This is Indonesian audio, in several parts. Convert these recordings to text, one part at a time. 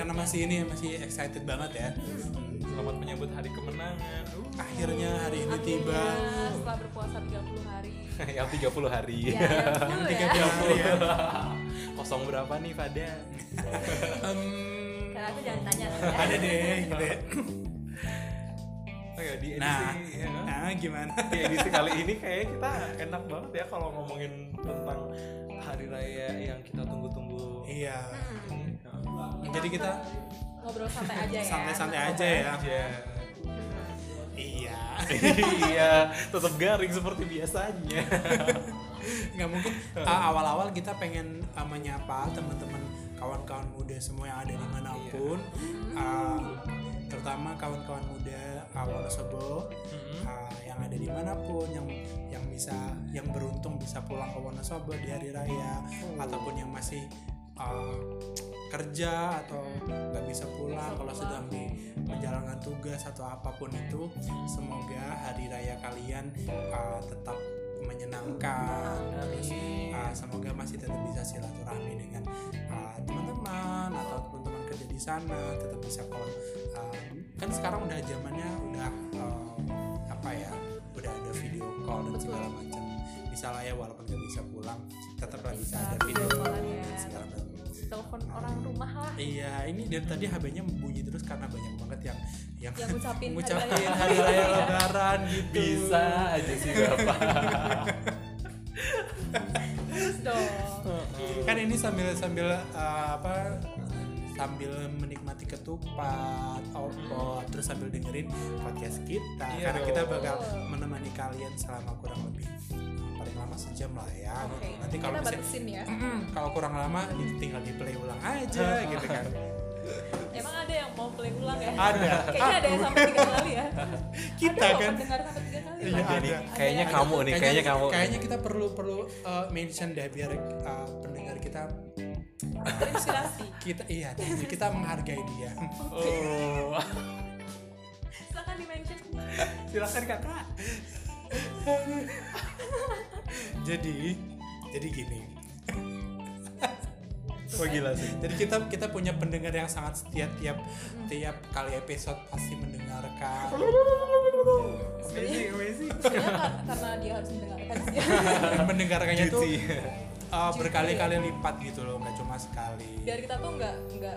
karena masih ini masih excited banget ya. Selamat menyambut hari kemenangan. Uh, Akhirnya hari ini Akhirnya, tiba. setelah berpuasa 30 hari. yang 30 hari. Ya, ya, full ya. 30 hari ya. Kosong berapa nih Fada? Em, Karena aku jangan tanya ya. ada deh gitu ya. Oh ya di edisi Nah, ya. nah gimana? di edisi kali ini kayaknya kita enak banget ya kalau ngomongin tentang hari raya yang kita tunggu-tunggu. Iya. ini. Jadi kita Ngobrol santai aja ya. santai-santai aja ya. Aja. Iya. iya, tetap garing seperti biasanya. nggak mungkin uh, awal-awal kita pengen uh, menyapa teman-teman kawan-kawan muda semua yang ada di mana pun uh, terutama kawan-kawan muda uh, Wonosobo uh, yang ada di mana pun yang yang bisa yang beruntung bisa pulang ke Wonosobo di hari raya ataupun yang masih uh, kerja atau nggak bisa pulang kalau sedang di menjalankan tugas atau apa pun itu semoga hari raya kalian uh, tetap menyenangkan. Terus uh, semoga masih tetap bisa silaturahmi dengan uh, teman-teman atau teman-teman kerja di sana tetap bisa kalau uh, kan sekarang udah zamannya udah uh, apa ya udah ada video call dan segala macam. Bisa lah ya walaupun nggak bisa pulang tetaplah bisa ada video call callan ya. dan segala macam Telepon orang rumah lah. Iya, ini dari tadi HP-nya bunyi terus karena banyak banget yang yang, Yang ngucapin ngucapin hari raya. hari raya lebaran gitu. Bisa aja sih Bapak. Terus dong. Kan ini sambil sambil uh, apa sambil menikmati ketupat, opor, terus sambil dengerin podcast kita Iya karena kita bakal menemani kalian selama kurang lebih lama sejam lah ya. Gitu. Nanti kalau batasin ya. Mm-mm, kalau kurang lama tinggal di play ulang aja gitu kan. Emang ada yang mau play ulang ya? Ada. Kayaknya ada yang sampai tiga kali ya. Kita ada kan. pendengar sampai tiga kali. Iya. Ada nih, ada. kayaknya Ada, kamu nih, kayaknya kamu. Kayaknya kita perlu perlu uh, mention deh biar uh, pendengar kita Terinspirasi. kita iya kita menghargai dia. Oh. Silakan di mention. Silakan Kakak. Jadi jadi gini. Wah gila sih. Jadi kita kita punya pendengar yang sangat setia tiap tiap kali episode pasti mendengarkan. Amazing, amazing. Sebenarnya kar- karena dia harus mendengarkan mendengarkannya tuh uh, berkali-kali lipat gitu loh, nggak cuma sekali. Biar kita tuh nggak nggak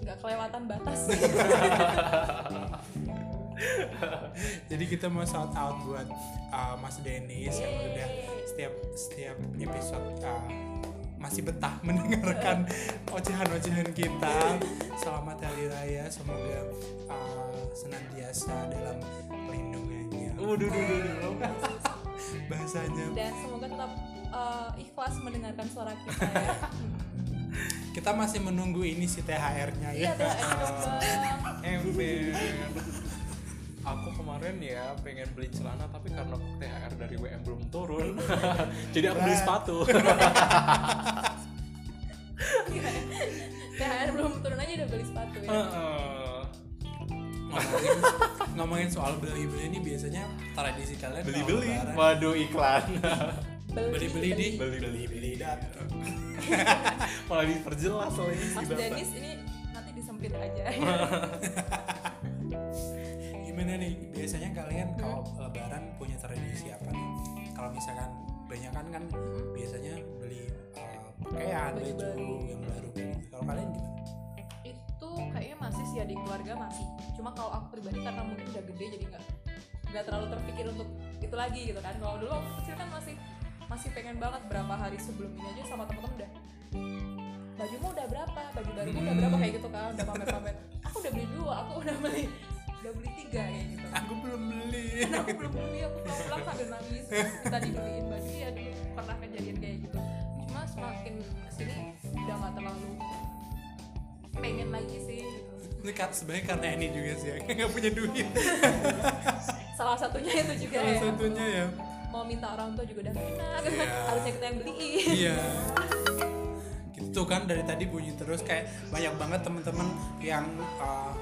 nggak kelewatan batas. Jadi kita mau shout out buat uh, Mas Denis yang udah setiap setiap episode uh, masih betah mendengarkan ocehan-ocehan kita. Selamat Hari Raya, semoga uh, senantiasa dalam perlindungannya. Waduh, duh, duh, duh. Bahasanya Dan semoga tetap uh, ikhlas mendengarkan suara kita ya. kita masih menunggu ini si THR-nya ya. Iya. Ember. Aku kemarin ya pengen beli celana tapi karena THR dari WM belum turun, jadi aku beli sepatu. THR belum turun aja udah beli sepatu ya. Heeh. ngomongin, ngomongin soal beli-beli ini biasanya tradisi kalian Beli-beli. Waduh iklan. beli-beli di Beli. beli-beli datang. Malah diperjelas oleh Mas. Denis ini nanti disempit aja. Gimana nih biasanya kalian kalau lebaran punya tradisi apa nih? Kalau misalkan banyak kan kan biasanya beli uh, pakaian Baju baju baru. yang baru gitu. Kalau kalian gimana? itu kayaknya masih sih ya di keluarga masih. Cuma kalau aku pribadi karena mungkin udah gede jadi nggak nggak terlalu terpikir untuk itu lagi gitu kan. Kalau dulu waktu kecil kan masih masih pengen banget berapa hari sebelum ini aja sama temen-temen udah bajumu udah berapa baju barumu udah berapa kayak gitu kan udah pamer-pamer aku udah beli dua aku udah beli udah beli tiga kayak gitu Aku belum beli. karena aku belum beli aku pulang-pulang sambil nangis minta dibeliin baju ya dulu pernah kejadian kayak gitu cuma semakin ke sini udah nggak terlalu pengen lagi sih gitu. Ini kan sebenarnya karena ini juga sih ya nggak punya duit. salah satunya itu juga Salah ya satunya ya. mau minta orang tua juga udah gak enak Iya. harusnya kita yang beliin Iya. Gitu kan dari tadi bunyi terus kayak banyak banget teman-teman yang uh,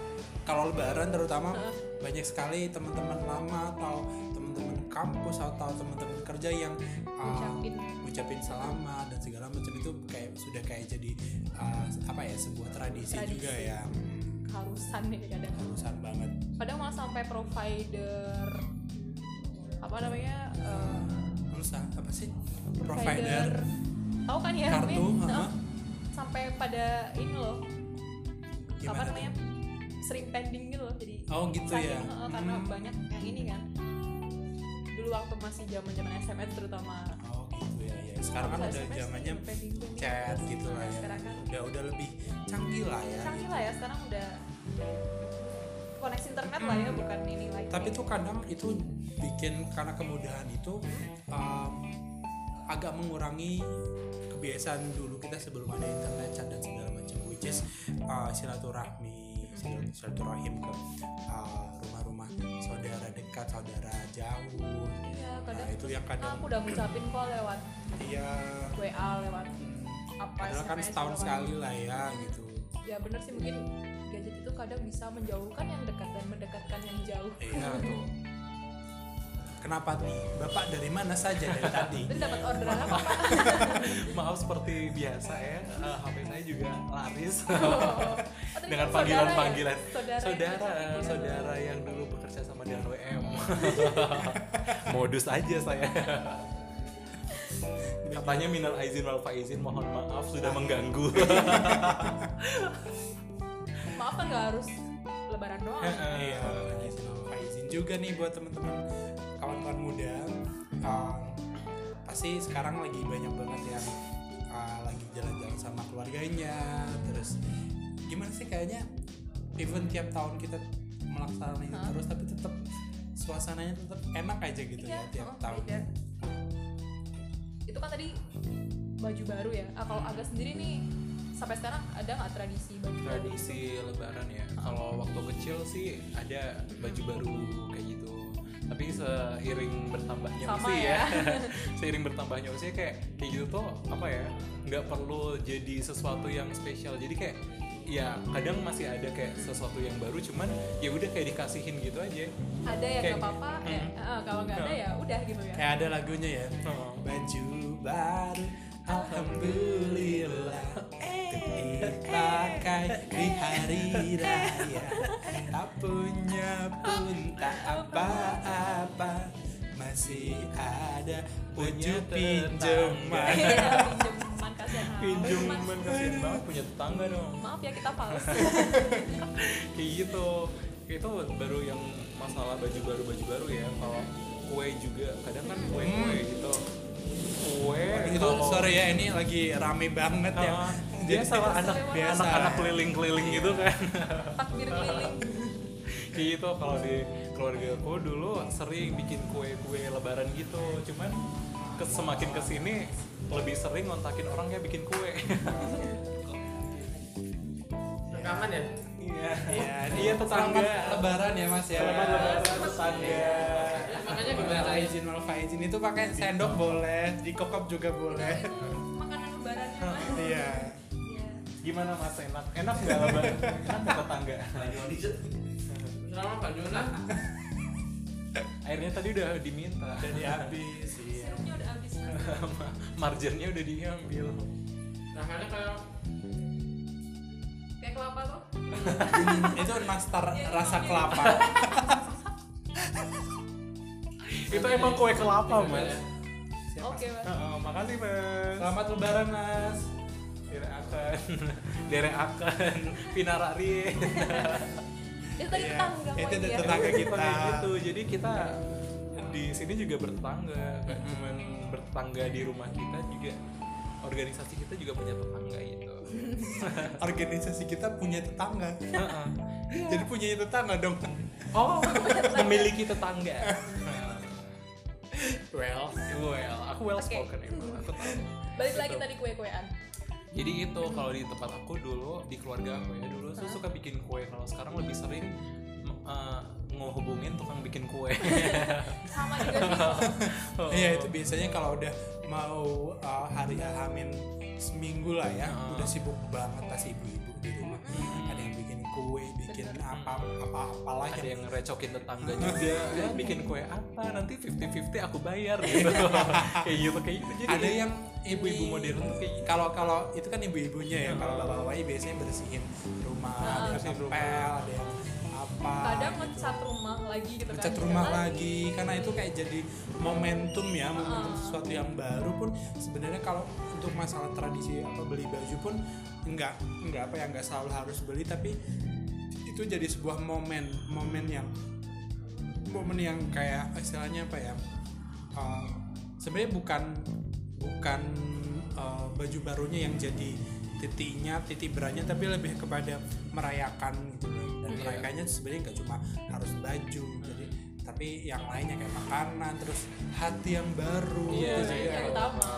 kalau lebaran terutama banyak sekali teman-teman lama atau teman-teman kampus atau teman-teman kerja yang uh, Ngucapin. ngucapin selamat dan segala macam itu kayak sudah kayak jadi uh, apa ya sebuah tradisi, Tradisi. juga ya. Harusan nih kadang. Harusan banget. Kadang malah sampai provider apa namanya eh, terus apa sih? Provider, provider. Tahu kan ya kartu. Nah, sampai pada ini loh. Apa Gimana tuh? Sering pending gitu loh jadi Oh, gitu saking, ya. karena Hmm. banyak yang ini kan. Dulu waktu masih zaman zaman SMS terutama. Oh gitu ya ya. Sekarang kan udah zamannya chat gitu lah ya. sekarang kan udah udah lebih canggih lah ya. Canggih lah ya sekarang udah koneksi internet lah ya bukan ini lagi. Hmm. tapi tuh kadang itu bikin karena kemudahan itu um, agak mengurangi kebiasaan dulu kita sebelum ada internet chat dan segala macam which is uh, silaturahmi silat- silaturahim ke uh, rumah-rumah saudara dekat saudara jauh. Iya kadang nah itu yang kadang aku udah ngucapin kok lewat iya. WA lewat apa padahal kan setahun segala sekali lah ya gitu. Ya bener sih mungkin gadget itu kadang bisa menjauhkan yang dekat dan mendekatkan yang jauh. Iya tuh kenapa nih bapak dari mana saja? Dari tadi. Dapat orderan apa pak? Maaf seperti biasa ya. Eh, HP saya juga laris. Oh, tadi dengan kan panggilan saudara ya? panggilan saudara, saudara yang- saudara yang dulu bekerja sama dengan WM modus aja saya. Katanya minal aizin wal faizin mohon maaf sudah mengganggu. Maaf kan nggak harus lebaran doang. Iya, izin juga nih buat teman-teman kawan-kawan muda. Um, pasti sekarang lagi banyak banget yang uh, lagi jalan-jalan sama keluarganya. Terus gimana sih kayaknya even tiap tahun kita melaksanakan ini Hah? terus tapi tetap suasananya tetap enak aja gitu Iya, ya tiap oh, tahun. beda. itu kan tadi baju baru ya ah, kalau agak sendiri nih sampai sekarang ada nggak tradisi baju baru tradisi lebaran ya kalau waktu kecil sih ada baju baru kayak gitu tapi seiring bertambahnya Sama usia ya. seiring bertambahnya usia kayak kayak gitu tuh apa ya nggak perlu jadi sesuatu yang spesial. Jadi kayak ya kadang masih ada kayak sesuatu yang baru cuman ya udah kayak dikasihin gitu aja. Ada ya Kayak- nggak apa-apa ya ah, kalau nggak ada ya udah gitu ya. Kayak ada lagunya ya. Oh. Baju baru Alhamdulillah. Dipakai di hari raya Tak punya pun tak apa-apa. Masih ada Punya pinjaman. Iya, pinjaman kasihan pinjaman kasihan banget punya tetangga dong. Maaf ya kita fals. Kayak gitu. Itu baru yang masalah baju baru baju baru ya. Kalau kue juga kadang kan kue kue gitu. Kue Itu kalau- sorry ya ini lagi rame banget ya. Ah, biasa lah anak biasa. anak-anak keliling-keliling gitu kan. Takbir keliling gitu kalau di keluarga aku dulu sering bikin kue-kue lebaran gitu. Cuman ke, semakin ke sini lebih sering ngontakin orang ya bikin kue. Rekaman ya? Iya. Iya, ini iya tetangga. lebaran ya mas ya. Selamat lebaran tetangga. Makanya Minal gimana? Izin wal faizin itu pakai sendok boleh, dikokop juga boleh. makanan lebaran ya mas? Iya. Iya. gimana mas? Enak? Enak nggak lebaran? Enak tetangga selama Pak Juna? Airnya tadi udah diminta. Jadi habis. Iya. sirupnya udah habis mas. Marginnya udah diambil. Rasanya kayak kayak kelapa tuh? Itu nastar rasa kelapa. itu emang kue kelapa mas. oke mas. Heeh, makasih mas. Selamat lebaran mas. derek akan derek akan. Pinara rie itu tadi Iya, tetangga itu tetangga kita. Kayak gitu. Jadi kita di sini juga bertetangga. Gak cuman bertetangga di rumah kita juga organisasi kita juga punya tetangga gitu. Organisasi kita punya tetangga. Heeh. Jadi punya tetangga dong. oh memiliki tetangga. Well, well aku well spoken emang aku tahu. Balik lagi tadi kue kuean jadi itu kalau di tempat aku dulu di keluarga aku ya dulu tuh suka bikin kue. Kalau sekarang lebih sering eh, ngehubungin tukang bikin kue. Sama juga sih. Iya itu biasanya kalau udah mau uh, hari Amin seminggu lah ya, Ah. udah sibuk banget pasti ibu-ibu. di rumah. Ada yang bikin kue bikin apa apa apalah ada yang yang ngerecokin tetangga juga ya bikin kue apa? Nanti 50-50 aku bayar. Gitu. Kayak gitu kayak gitu. Jadi ada yang ibu-ibu ini- modern tuh kayak kalau kalau itu kan ibu-ibunya ya. Kalau bapak-bapaknya biasanya bersihin rumah ada yang ngepel ada yang apa. Kadang ngecat rumah lagi gitu kan ngecat rumah lagi karena itu kayak jadi momentum ya momentum sesuatu yang baru pun sebenarnya kalau untuk masalah tradisi apa beli baju pun enggak enggak apa ya enggak selalu harus beli tapi itu jadi sebuah momen momen yang momen yang kayak istilahnya apa ya uh, sebenarnya bukan bukan uh, baju barunya yang jadi titiknya titik beratnya tapi lebih kepada merayakan gitu loh. dan Iya. merayakannya sebenarnya nggak cuma harus baju jadi tapi yang lainnya kayak makanan terus hati yang baru Iya, itu Nah, juga. itu yang utama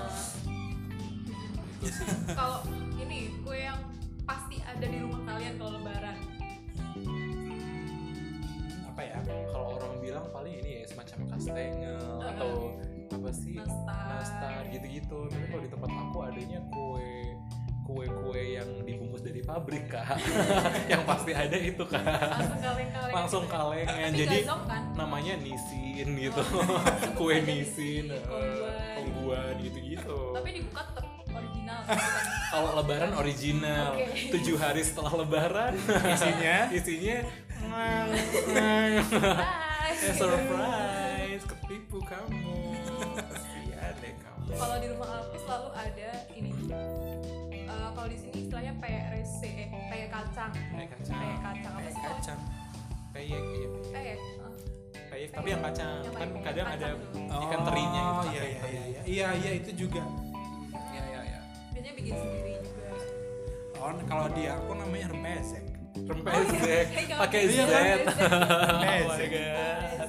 Itu sih. kalau ini kue yang pasti ada di rumah kalian kalau lebaran apa ya kalau orang bilang paling ini ya semacam kastengel atau apa sih? Nastar. nastar gitu-gitu. Tapi kalau di tempat aku adanya kue kue-kue yang dibungkus dari pabrik kak. Yang pasti ada itu kak. Langsung kaleng-kaleng. Langsung gitu. kalengan Tapi jadi gazong kan? namanya nisin gitu. Oh, kue nisin eh, kongguan. kongguan gitu-gitu. Tapi dibuka tetap original kan? bukan kalau lebaran original. Tujuh hari setelah lebaran. Isinya? Isinya ngang, ngang. surprise. Eh, surprise. Ketipu kamu kalau di rumah aku selalu ada ini. Eh, kalau di sini istilahnya PRC eh kayak kacang. Kayak kacang. Kayak kacang. Apa sih kacang. Peyek iya. Kayak peyek tapi yang kacang. Yang kan kadang ada ikan terinya oh gitu iya ikan iya iya. Iya iya itu juga. Iya iya iya. Biasanya bikin sendiri juga. Oh kalau di aku namanya rempesek. Kamu pakai Z. Bisa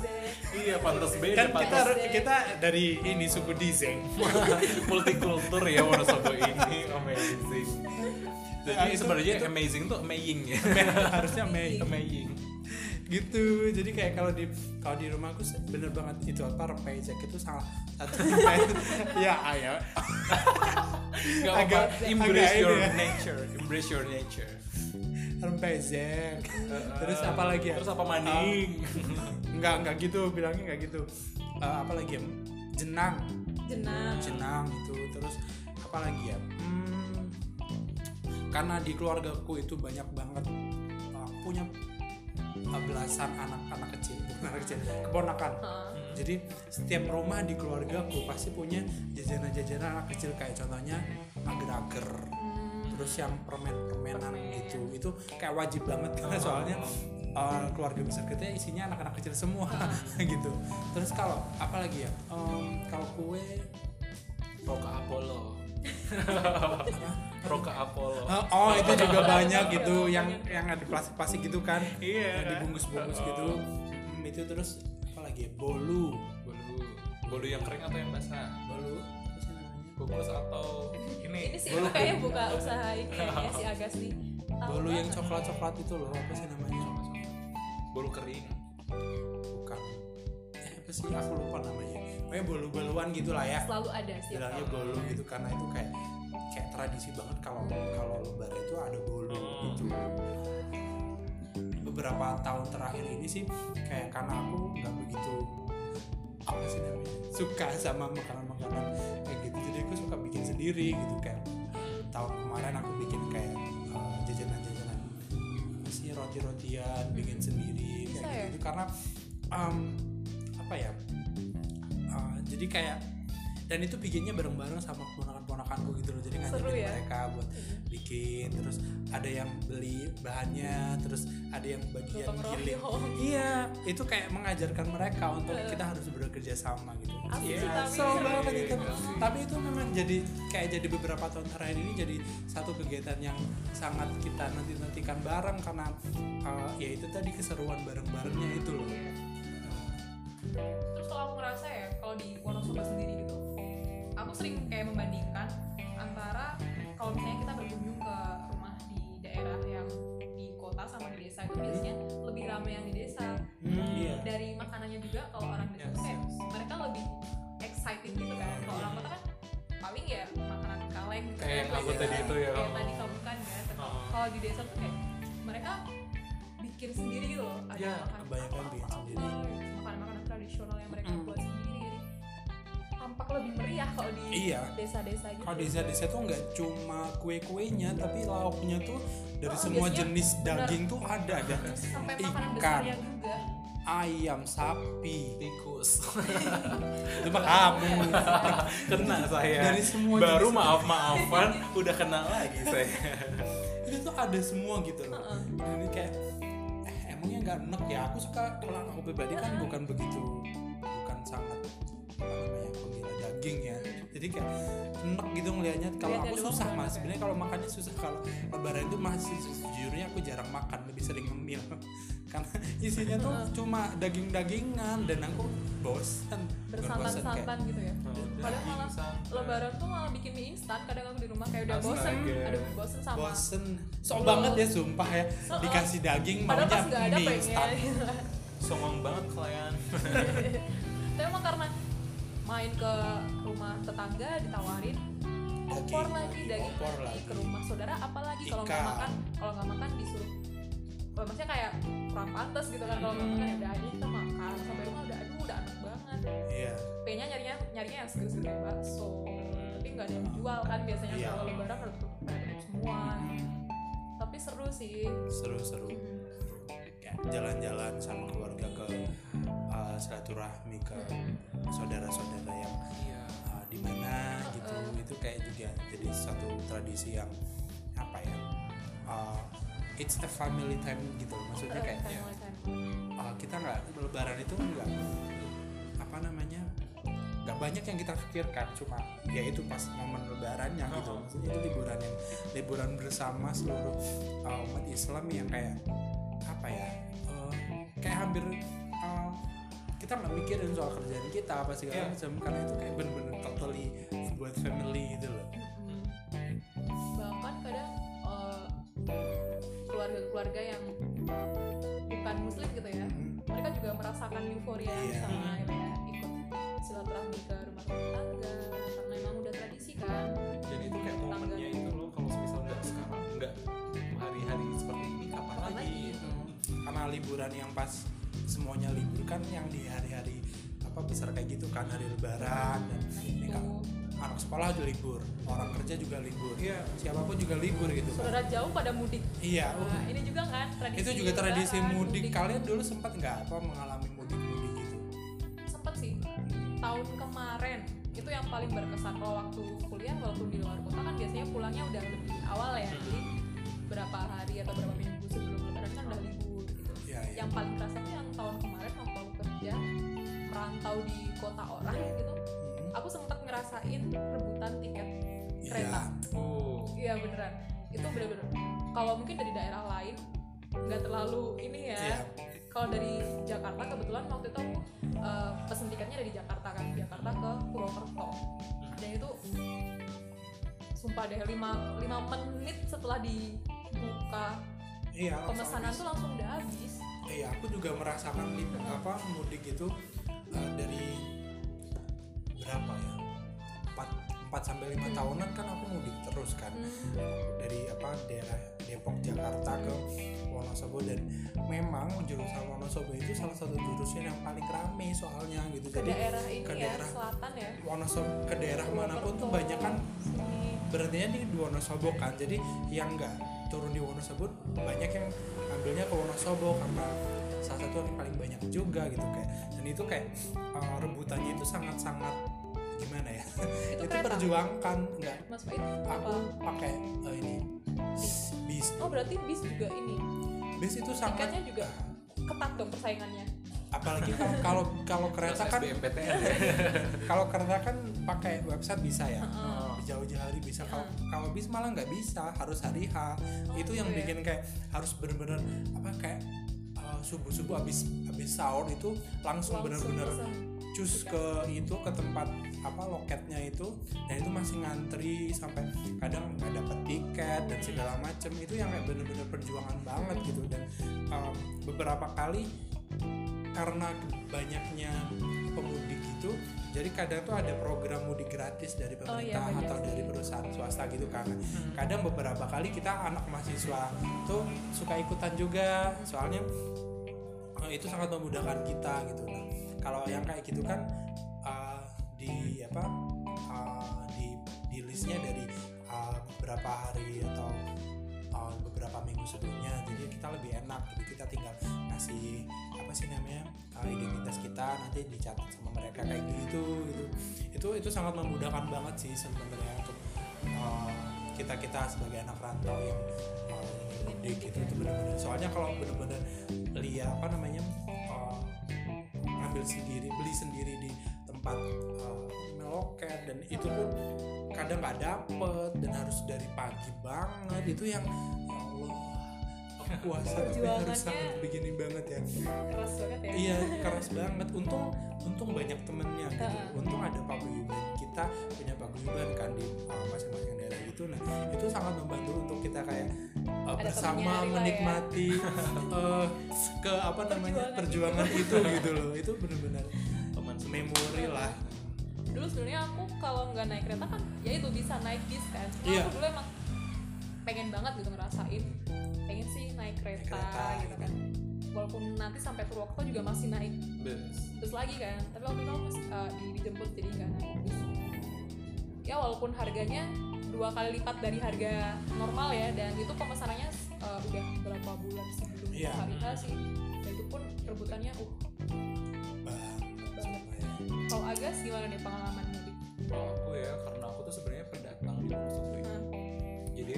iya pantas beda kan kita kita dari ini suku Dizeng. Multikultur ya Wonosobo ini amazing. Nah, jadi itu- sebenarnya itu- amazing tuh amazing ya. Harusnya Mei amazing gitu jadi kayak kalau di kalau di rumahku bener banget itu apa rempeyek itu salah satu. Ya Gak Agak- embrace your ya. nature embrace your nature rempeyek terus apa lagi ya? Terus apa maning? Nggak nggak gitu bilangnya nggak gitu. Eh, apa lagi ya? Jenang. Jenang. Jenang itu terus apa lagi ya? Hmm, karena di keluargaku itu banyak banget uh, punya uh, belasan anak-anak kecil anak kecil keponakan. Hah. jadi setiap rumah di keluargaku pasti punya jajanan-jajanan anak kecil. Kayak contohnya agar-agar Hmm, terus yang permen-permenan Permen. gitu. Itu kayak wajib banget karena soalnya uh, keluarga besar kita isinya anak-anak kecil semua gitu. Terus kalau apa lagi ya? Em, kalau kue Roka Apollo. Roka Apollo. Uh, oh itu juga banyak gitu yang yang ada plastik-plastik gitu kan. Iya. yang dibungkus-bungkus Oh. gitu. Hmm, itu terus apa lagi ya? bolu. Bolu. Bolu yang kering atau yang basah bungkus atau ini. Ini sih aku kayaknya buka usaha ini ya, ya si Agas nih. Tahu bolu yang banget. coklat-coklat itu loh apa sih namanya? Bolu kering. Bukan. Eh apa sih? Aku lupa namanya. Pokoknya bolu-boluan gitu lah ya. Selalu ada sih bilangnya bolu gitu karena itu kayak kayak tradisi banget kalau kalau lebaran itu ada bolu gitu. Beberapa tahun terakhir ini sih kayak karena aku nggak begitu apa sih namanya? Suka sama makanan-makanan kayak gitu. Jadi aku suka bikin sendiri gitu kayak tahun kemarin aku bikin kayak uh, jajanan-jajanan sih roti-rotian bikin sendiri kayak ya? gitu karena um, apa ya uh, jadi kayak dan itu bikinnya bareng-bareng sama ponakan-ponakanku gitu loh. Jadi Seru ngajakin ya? mereka buat bikin terus ada yang beli bahannya terus ada yang bagian royong. iya itu kayak mengajarkan mereka untuk kita harus bekerja sama gitu. Iya, tapi so banget itu tapi itu memang jadi kayak jadi beberapa tahun terakhir ini jadi satu kegiatan yang sangat kita nanti nantikan bareng karena uh, ya itu tadi keseruan bareng-barengnya itu loh. Iya. terus kalau aku ngerasa ya kalau di Wonosobo sendiri gitu aku sering kayak membandingkan antara kalau misalnya kita berkunjung ke rumah di daerah yang di kota sama di desa itu biasanya lebih ramai yang di desa Hmm, iya dari makanannya juga kalau orang desa Yes, kayak yes. mereka lebih excited gitu kan kalau orang kota kan paling ya makanan kaleng gitu Kayak yang kan. aku tadi itu ya. kayak tadi kamu kan kan Oh. kalau di desa tuh kayak mereka bikin sendiri gitu loh ada Ya, makan kebanyakan apa, apa, sendiri. apa, makanan-makanan tradisional yang mereka Mm. buat sendiri tampak lebih meriah kalau di Iya. desa-desa gitu Kalau desa-desa tuh nggak cuma kue-kuenya, tapi lauknya tuh dari Oh, semua biasanya jenis benar. daging tuh ada ada sampai makanan ikan, juga ayam, sapi, tikus itu mah kamu. kena saya Dari semua baru jenis- maaf maafan udah kena lagi saya itu tuh ada semua gitu loh. Jadi kayak eh, emangnya nggak enak ya? Aku suka kalau aku pribadi kan bukan begitu, bukan sangat apa namanya penggila daging ya. Jadi kayak enak gitu ngelihatnya. Kalau aku susah mas. ya. Sebenarnya kalau makannya susah. Kalau lebaran itu masih sejujurnya aku jarang makan, lebih sering ngemil. Karena isinya tuh cuma daging-dagingan dan aku bosan. Bosan, bersantan-santan gitu ya padahal malah lebaran tuh malah bikin mie instan kadang aku di rumah kayak udah bosen Astaga. aduh bosen sama bosen sok banget ya sumpah ya So- dikasih daging padahal maunya nggak ada mie instan pengen songong banget kalian tapi emang karena main ke rumah tetangga ditawarin opor lagi daging opor lagi lagi. ke rumah saudara apalagi kalau nggak makan? Kalau nggak makan disuruh oh, maksudnya kayak kurang pantas gitu kan kalau nggak makan ya udah aja kita makan. Sampai rumah udah aduh udah enak banget. Iya. Pengennya nyarinya nyarinya yang seger-seger kayak bakso tapi nggak ada yang jual kan biasanya Iya. kalau lebaran udah tutup semua. Tapi seru sih. Seru-seru Kayak jalan-jalan sama keluarga ke uh, silaturahmi ke saudara-saudara yang iya. uh, di mana gitu. Itu kayak juga jadi satu tradisi yang apa ya uh, it's a family time gitu. Maksudnya kayak Family time. uh, kita nggak lebaran itu nggak apa namanya nggak banyak yang kita pikirkan. Cuma ya itu pas momen lebarannya gitu. Maksudnya itu liburan yang liburan bersama seluruh uh, umat Islam yang kayak apa ya uh, kayak hampir uh, kita nggak mikirin soal kerjaan kita apa segala Iya. macam karena itu kayak bener-bener totally buat family gitu loh Mm-mm. bahkan kadang eh, keluarga-keluarga yang bukan muslim gitu ya mereka juga merasakan euforia yang Iya. sama kayak ikut silaturahmi ke rumah tetangga karena emang udah tradisi kan dan itu kayak momennya itu loh kalau misal nggak sekarang nggak hari-hari seperti ini kapan Kapan lagi lagi? karena liburan yang pas semuanya libur kan yang di hari-hari apa besar kayak gitu kan hari lebaran dan ini kan. anak sekolah juga libur orang kerja juga libur Iya. siapa pun juga libur gitu kan saudara jauh pada mudik. Iya. Nah, ini juga kan tradisi itu juga tradisi lebaran, mudik. Kalian dulu sempat nggak apa mengalami mudik-mudik gitu? Sempet sih. Tahun kemarin itu yang paling berkesan kalau waktu kuliah walaupun di luar kota kan biasanya pulangnya udah lebih awal ya. Jadi berapa hari atau berapa minggu sebelum lebaran kan udah libur. Yang paling kerasa tuh yang tahun kemarin waktu aku kerja merantau di kota orang gitu. Hmm. aku sempet ngerasain rebutan tiket Iya. kereta. Oh. Iya beneran. Itu bener-bener kalau mungkin dari daerah lain nggak terlalu ini ya. Iya. kalau dari Jakarta kebetulan waktu itu aku eh, pesen tiketnya dari Jakarta kan. Jakarta ke Purwokerto. Dan itu sumpah deh 5, 5 menit setelah dibuka iya pemesanan tuh langsung udah habis iya aku juga merasakan di apa mudik itu uh, dari berapa ya? Empat empat sampai lima tahunan kan aku mudik terus kan. Hmm. dari apa daerah Depok Jakarta ke Wonosobo. Dan memang jurusan Wonosobo itu salah satu jurusan yang paling rame soalnya gitu. Ke jadi daerah ini ke ya daerah selatan ya? Wonosobo ke daerah mana pun tuh banyak kan berarti di Wonosobo kan. Jadi yang enggak turun di Wonosobo banyak yang ambilnya ke Wonosobo karena salah satu yang paling banyak juga gitu kayak dan itu kayak uh, rebutannya itu sangat-sangat gimana ya? Itu itu perjuangkan enggak? Mas Faid aku pakai uh, ini bis oh berarti bis juga ini? Bis itu sangat tiketnya juga ketat dong persaingannya. Apalagi kalau kalau kalau kereta kan kalau kereta kan pakai website bisa ya jauh-jauh hari bisa. Kalau kalau bis malah nggak bisa harus hari H itu yang gitu ya. bikin kayak harus bener-bener apa kayak subuh subuh abis abis sahur itu langsung, bener-bener cus ke itu ke tempat apa loketnya itu. Dan itu masih ngantri sampai kadang nggak dapet tiket dan segala macem. Itu yang kayak bener-bener perjuangan banget gitu. Dan um, beberapa kali karena banyaknya pemudik itu jadi kadang tuh ada program mudik gratis dari Oh, iya, pemerintah atau dari perusahaan swasta gitu kan Hmm. kadang beberapa kali kita anak mahasiswa tuh suka ikutan juga soalnya eh, itu sangat memudahkan kita gitu nah kalau yang kayak gitu kan eh, di apa eh, di di listnya dari eh, beberapa hari atau eh, beberapa minggu sebelumnya. Jadi kita lebih enak gitu kita tinggal ngasih apa sih namanya eh, identitas kita nanti dicatat sama mereka kayak gitu gitu. Itu itu sangat memudahkan banget sih sebenarnya untuk kita kita sebagai anak rantau yang eh, mudik gitu itu benar-benar. Soalnya kalau benar-benar lihat apa namanya eh, ngambil sendiri beli sendiri di tempat eh, meloket dan itu pun kadang nggak dapet dan harus dari pagi banget. Itu yang ya Allah puasa tapi harus Perjuangannya- sangat begini banget ya. keras banget ya. Iya keras banget. Untung untung banyak temennya gitu. Untung ada paguyuban kita punya paguyuban kan di uh, masing-masing daerah gitu. Nah itu sangat membantu untuk kita kayak uh, Ada bersama ya. menikmati uh, ke apa namanya Perjuangan. perjuangan itu gitu loh. Itu benar-benar teman memori lah dulu sebenarnya aku kalau nggak naik kereta kan ya itu bisa naik bis kan. Cuma Iya. aku dulu emang pengen banget gitu ngerasain pengen sih naik kereta, kereta, gitu kan. walaupun nanti sampai Purwokerto juga masih naik bus. terus lagi kan tapi waktu itu aku uh, di- dijemput jadi nggak naik bis ya walaupun harganya dua kali lipat dari harga normal ya dan itu pemesanannya uh, udah berapa bulan sebelum Iya. hari H sih. Dan itu pun rebutannya uh kalau Agas gimana nih pengalaman mudik kalau aku ya karena aku tuh sebenarnya pendatang di Wonosobo ya. Nah, jadi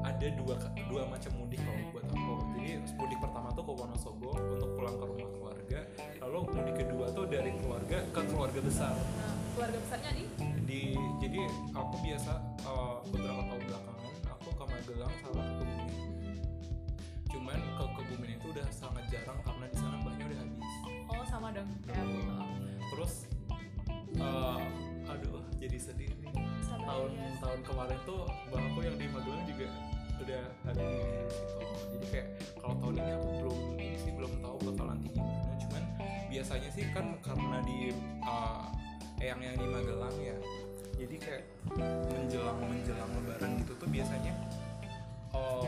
ada dua dua macam mudik kalau buat aku. Jadi mudik pertama tuh ke Wonosobo untuk pulang ke rumah keluarga. Lalu mudik kedua tuh dari keluarga ke keluarga besar. Nah keluarga besarnya nih di jadi aku biasa uh, beberapa tahun belakangan aku ke Magelang sama ke Kebumen. Cuman ke Kebumen itu udah sangat jarang karena di sana mbahnya udah habis. Oh sama dong. Heeh. terus uh, aduh jadi sedih nih. Sama tahun ya. tahun kemarin tuh mbahku yang di Magelang juga udah habis gitu jadi kayak kalau tahun ini aku belum ini sih belum tahu bakalan tinggi gimana. Cuman biasanya sih kan karena di uh, eyang yang di Magelang ya. Jadi kayak menjelang menjelang lebaran gitu tuh biasanya oh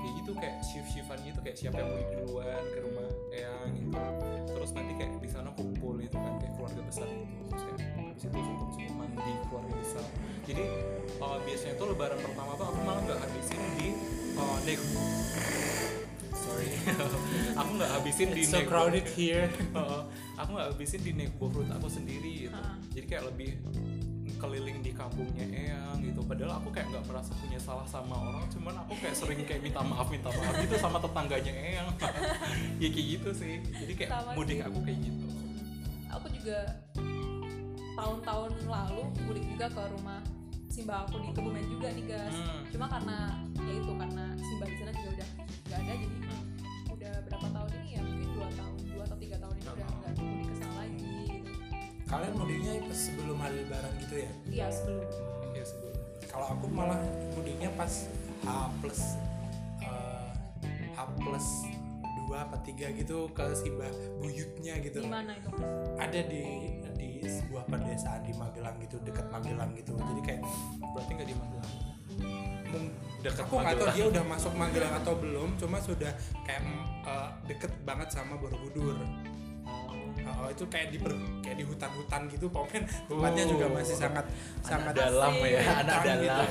kayak gitu kayak shift shiftan gitu kayak siapa yang mudik duluan ke rumah eyang gitu. Terus nanti kayak di sana kumpul itu kan kayak keluarga besar gitu. Terus kayak habis itu sungkem sungkeman di keluarga besar. Jadi uh, biasanya tuh lebaran pertama tuh aku malah nggak habisin di uh, nek sorry. Aku nggak habisin di It's so nek- crowded here. Heeh. aku nggak habisin di neighborhood aku sendiri gitu. Jadi kayak lebih keliling di kampungnya Eyang gitu. Padahal aku kayak nggak merasa punya salah sama orang cuman aku kayak sering kayak minta maaf minta maaf gitu sama tetangganya Eyang. Ya kayak gitu sih. Jadi kayak Sama mudik sih. aku kayak gitu. Aku juga tahun-tahun lalu mudik juga ke rumah Simba aku di Kebumen juga nih guys. Hmm. cuma karena ya itu karena Simba di sana juga udah nggak ada jadi kalian mudiknya sebelum hari lebaran gitu ya? Iya sebelum. Ya sebelum. Kalau aku malah mudiknya pas H plus eh, H plus dua apa tiga gitu ke Simbah buyutnya gitu. Di mana itu mas? Ada di di sebuah pedesaan di Magelang gitu dekat Magelang gitu. Jadi kayak berarti nggak di Magelang? Dekat aku nggak tahu dia udah masuk Magelang atau belum cuma sudah kayak eh, deket banget sama Borobudur Oh, itu kayak di per- kayak di hutan-hutan gitu pokoknya tempatnya juga masih sangat sangat dalam ya anak gitu. dalam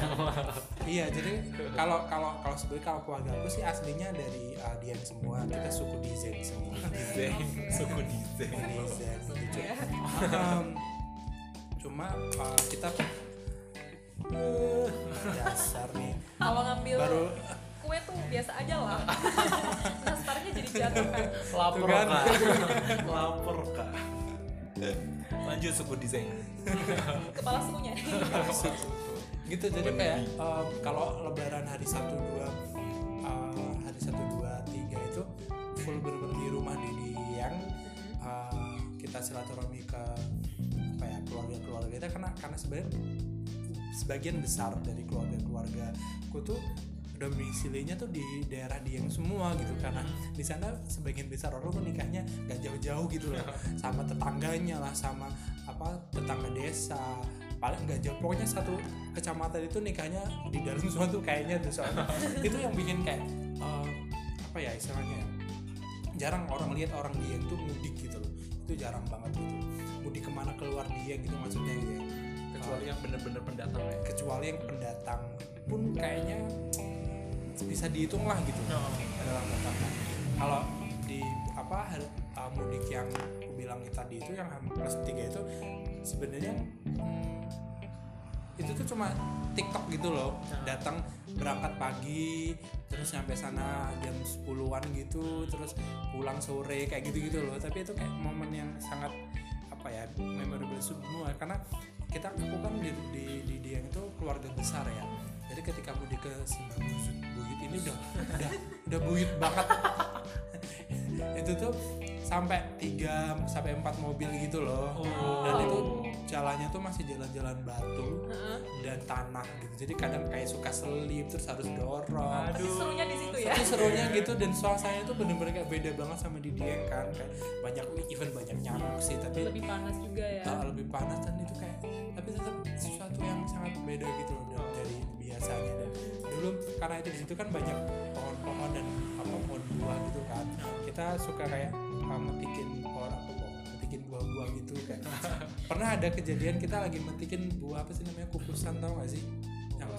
Iya, jadi kalau kalau kalau sebenarnya kalau keluarga aku sih aslinya dari uh, Dieng semua. Kita suku Dizen semua. Dizeng suku Dizeng Dizen gitu. ya Um, cuma uh, kita uh, dasar nih kalau ngambil baru kue tuh biasa aja lah. Nastarnya jadi jatuh kan. Lapor kan. kak. Lapor kak. Lanjut suku Dizeng kepala sukunya. Gitu jadi kayak um, kalau lebaran hari satu dua uh, hari satu dua tiga itu full bener-bener di rumah di yang uh, kita silaturahmi ke apa ya keluarga-keluarga kita karena karena sebenarnya sebagian besar dari keluarga-keluarga ku tuh domisilinya tuh di daerah Dieng semua gitu. Karena di sana sebagian besar orang tuh nikahnya gak jauh-jauh gitu loh. Sama tetangganya lah sama apa tetangga desa. Paling nggak jauh. Pokoknya satu kecamatan itu nikahnya di dalam suatu kayaknya tuh. Soalnya itu yang bikin kayak eh, apa ya istilahnya ya, jarang orang lihat orang Dieng tuh mudik gitu loh. Itu jarang banget gitu mudik ke mana keluar Dieng gitu maksudnya gitu ya. Kecuali yang bener-bener pendatang ya. kecuali yang pendatang pun kayaknya bisa dihitung lah gitu. Dalam pendatang kalau di apa uh, mudik yang aku bilang tadi itu yang plus tiga itu sebenarnya hmm, itu tuh cuma TikTok gitu loh. Datang berangkat pagi terus nyampe sana jam 10-an gitu terus pulang sore kayak gitu-gitu loh. Tapi itu kayak momen yang sangat apa ya memorable semua. Karena kita aku kan di di, di Dieng itu keluarga besar ya jadi ketika mudik ke Simbang Buyut Buyut ini udah udah udah buyut banget. Itu tuh sampai 3 sampai 4 mobil gitu loh. Dan itu jalannya tuh masih jalan-jalan batu Heeh. dan tanah gitu. Jadi kadang kayak suka selip terus harus dorong. Tapi serunya di situ ya? Tapi serunya gitu dan suasananya tuh bener-bener kayak beda banget sama di Dieng kan. Kayak banyak even banyak nyamuk sih tapi lebih panas juga ya? Uh, lebih panas dan itu kayak tapi tetap sesuatu yang sangat beda gitu loh dari, dari biasanya. Dan dulu karena itu di situ kan banyak pohon-pohon dan apa pohon buah gitu kan. Kita suka kayak uh, metikin pohon apa pohon metikin buah-buah gitu kayak pernah ada kejadian kita lagi metikin buah apa sih namanya kukusan tau gak sih? Yang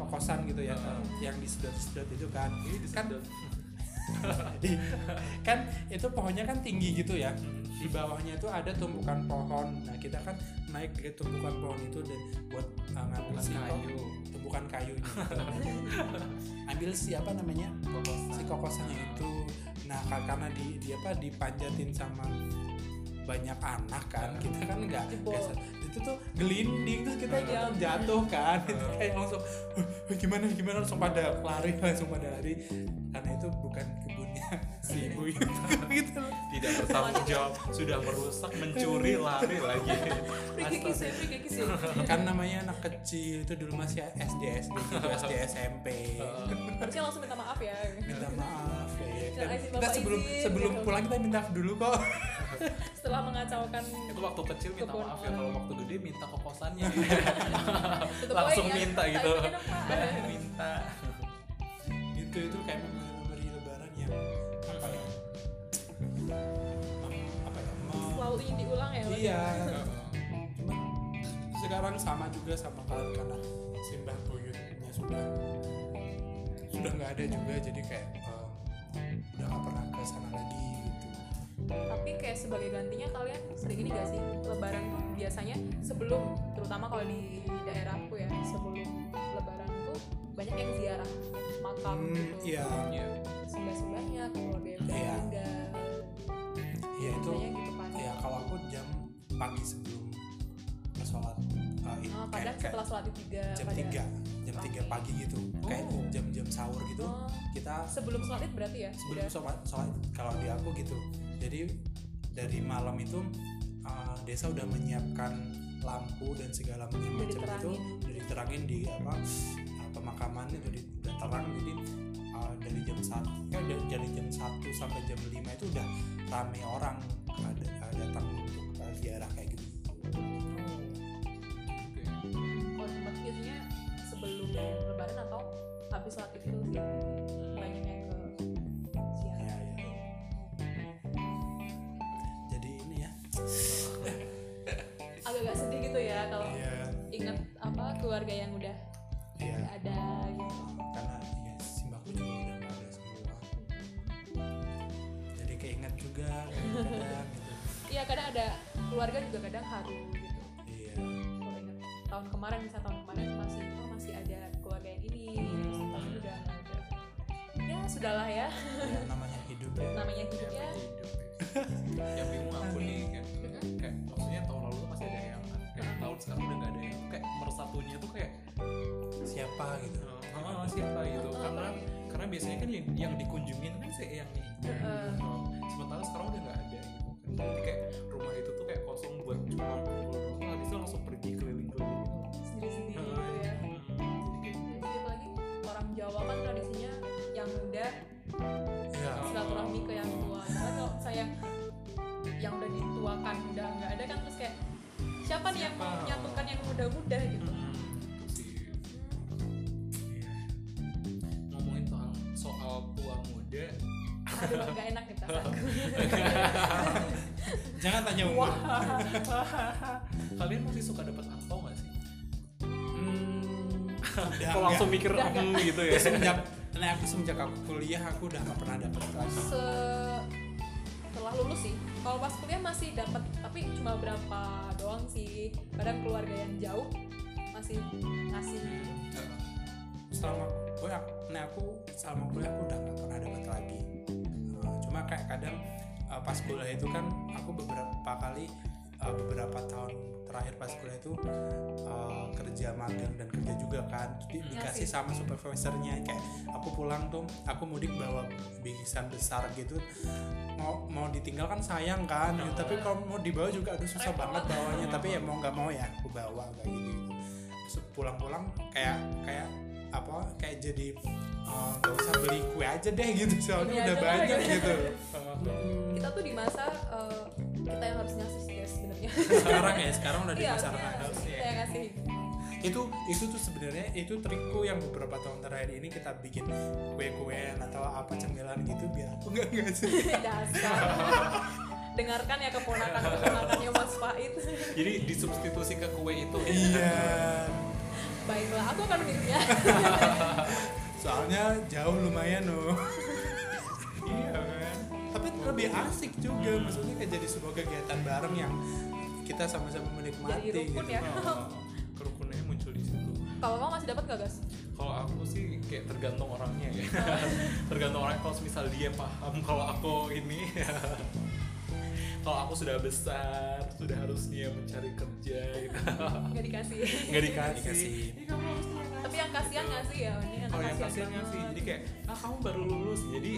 kokosan gitu ya yang disedot-sedot itu kan. Kan Jadi, kan itu pohonnya kan tinggi gitu ya. Di bawahnya itu ada tumpukan pohon. Nah kita kan naik ke tumpukan pohon itu dan buat uh, ngambil si kayu. tumpukan kayu itu ambil siapa namanya? Si kokosannya itu. Nah ka- karena di, di apa dipanjatin sama banyak anak kan kita kan nggak itu tuh gelinding terus kita ampun. jatuh kan. Itu kayak langsung "Huh, huh, gimana gimana? Langsung pada lari langsung pada lari. Karena itu bukan kebunnya si ibu itu. Gitu loh. tidak bertanggung jawab sudah merusak mencuri lari lagi. Kick sih. kan namanya anak kecil itu dulu masih SD SD gitu SD SMP Harusnya langsung minta maaf ya. minta maaf ya. Izin kita sebelum sebelum gitu. pulang kita minta maaf dulu kok Setelah mengacaukan itu waktu kecil minta maaf ya orang. kalau waktu gede minta kokosannya tutup langsung poin ya, minta gitu. Bah minta itu itu kayak memori lebaran yang apa ya apa ya? Selalu ingin diulang ya. iya cuma sekarang sama juga sama kalian karena simbah buyutnya sudah sudah nggak ada juga jadi kayak eh, udah nggak pernah ke sana lagi. gitu Tapi kayak sebagai gantinya kalian sering ini gak sih Lebaran tuh biasanya sebelum terutama kalau di daerahku ya sebelum Lebaran tuh banyak yang ziarah makam Hmm, gitu. iya Iya. Sembah-sembahnya keluarga yang udah Iya. meninggal. iya itu Biasanya gitu kan. ya kalau aku jam pagi sebelum sholat itu Oh, kayak, kadang kayak setelah sholat itu juga jam 3 jam 3 pagi gitu kayak Oh. jam-jam sahur gitu Oh, kita sebelum sholat id berarti ya? sebelum sholat sholat kalau di aku gitu jadi dari malam itu uh, desa udah menyiapkan lampu dan segala macam itu. diterangin. udah diterangin di apa uh, pemakaman itu di, udah terang. Jadi uh, dari jam satu ya udah dari jam 1 sampai jam 5 itu udah rame orang ada uh, datang untuk uh, ziarah kayak gitu. Di tempat biasanya sebelum lebaran atau habis sholat id itu sih Agak-agak sedih gitu ya kalau ya ingat apa keluarga yang udah ya nggak ada gitu. karena ya simbahku juga udah nggak ada semua jadi keinget juga kadang-kadang gitu. Iya kadang ada keluarga juga kadang haru gitu. iya. Kalau ingat tahun kemarin misalnya tahun kemarin masih oh masih ada keluarga yang ini, terus tahun ini udah nggak ada. Ya sudahlah ya, ya, namanya hidup ya. Namanya hidup ya. yang bingung aku nih mersatunya tuh kayak siapa gitu. Ah siapa gitu. Karena karena biasanya kan yang, yang dikunjungin kan si yang ini. Heeh. sementara sekarang udah nggak ada gitu. Kan jadi kayak rumah itu tuh kayak kosong buat cuma kumpul. Doang habis itu langsung pergi keliling-keliling gitu. Sendiri-sendiri gitu ya. Hmm, jadi kayak Jadi apalagi orang Jawa kan tradisinya yang muda ya silaturahmi ke yang tua. Karena kalau saya yang udah dituakan udah nggak ada kan terus kayak siapa nih yang mau Siapa? menyatukan yang muda-muda gitu. Hmm, sih. Ngomongin soal soal tua muda. Aduh nggak enak nih perasaanku. Jangan tanya umur. kalian masih suka dapat angpau nggak sih? Hmm, kalau langsung mikir Udah hmm, gitu ya. Semenjak nah aku semenjak aku kuliah aku udah gak pernah dapat lagi. Se- setelah lulus sih kalau pas kuliah masih dapat tapi cuma berapa doang sih. Kadang keluarga yang jauh masih ngasih. Selama gue nah aku selama kuliah aku udah gak pernah dapat lagi. Uh, cuma kayak kadang uh, pas kuliah itu kan aku beberapa kali uh, beberapa tahun terakhir pas kuliah itu uh, kerja magang dan kerja juga kan. Di- Iya dikasih sih. sama supervisornya kayak aku pulang tuh aku mudik bawa bingkisan besar gitu. Mau mau ditinggal kan sayang kan gitu. tapi kalau mau dibawa juga aduh susah banget bawanya. Tapi ya mau nggak mau ya aku bawa kayak gitu gitu. Pulang-pulang kayak kayak apa kayak jadi eh, nggak usah beli kue aja deh gitu. Soalnya Ini udah banyak lah, gitu. Kita tuh di masa eh, kita yang harus ngasih sebenarnya. Sekarang ya sekarang udah di Iya, harusnya. kita yang ngasih itu itu tuh sebenarnya itu trikku yang beberapa tahun terakhir ini kita bikin kue-kuean atau apa cemilan gitu biar aku nggak ngasih dasar. Dengarkan ya keponakan keponakannya Mas Faiz jadi disubstitusi ke kue itu. Iya. Baiklah aku akan minumnya soalnya jauh lumayan loh. Iya tapi lebih asik juga. Maksudnya kayak jadi sebuah kegiatan bareng yang kita sama-sama menikmati Jadi rukun gitu. ya. Oh, kerukunannya muncul di situ. Kalau kamu masih dapat gak guys kalau aku sih kayak tergantung orangnya ya. Tergantung orang kalau misal dia paham kalau aku ini. Kalau aku sudah besar sudah harusnya mencari kerja gitu. Nggak dikasih. Nggak dikasih, kamu harus terima tapi yang kasihan nggak sih ya? Ini anak kalau yang kasihan sih? jadi kayak ah kamu baru lulus jadi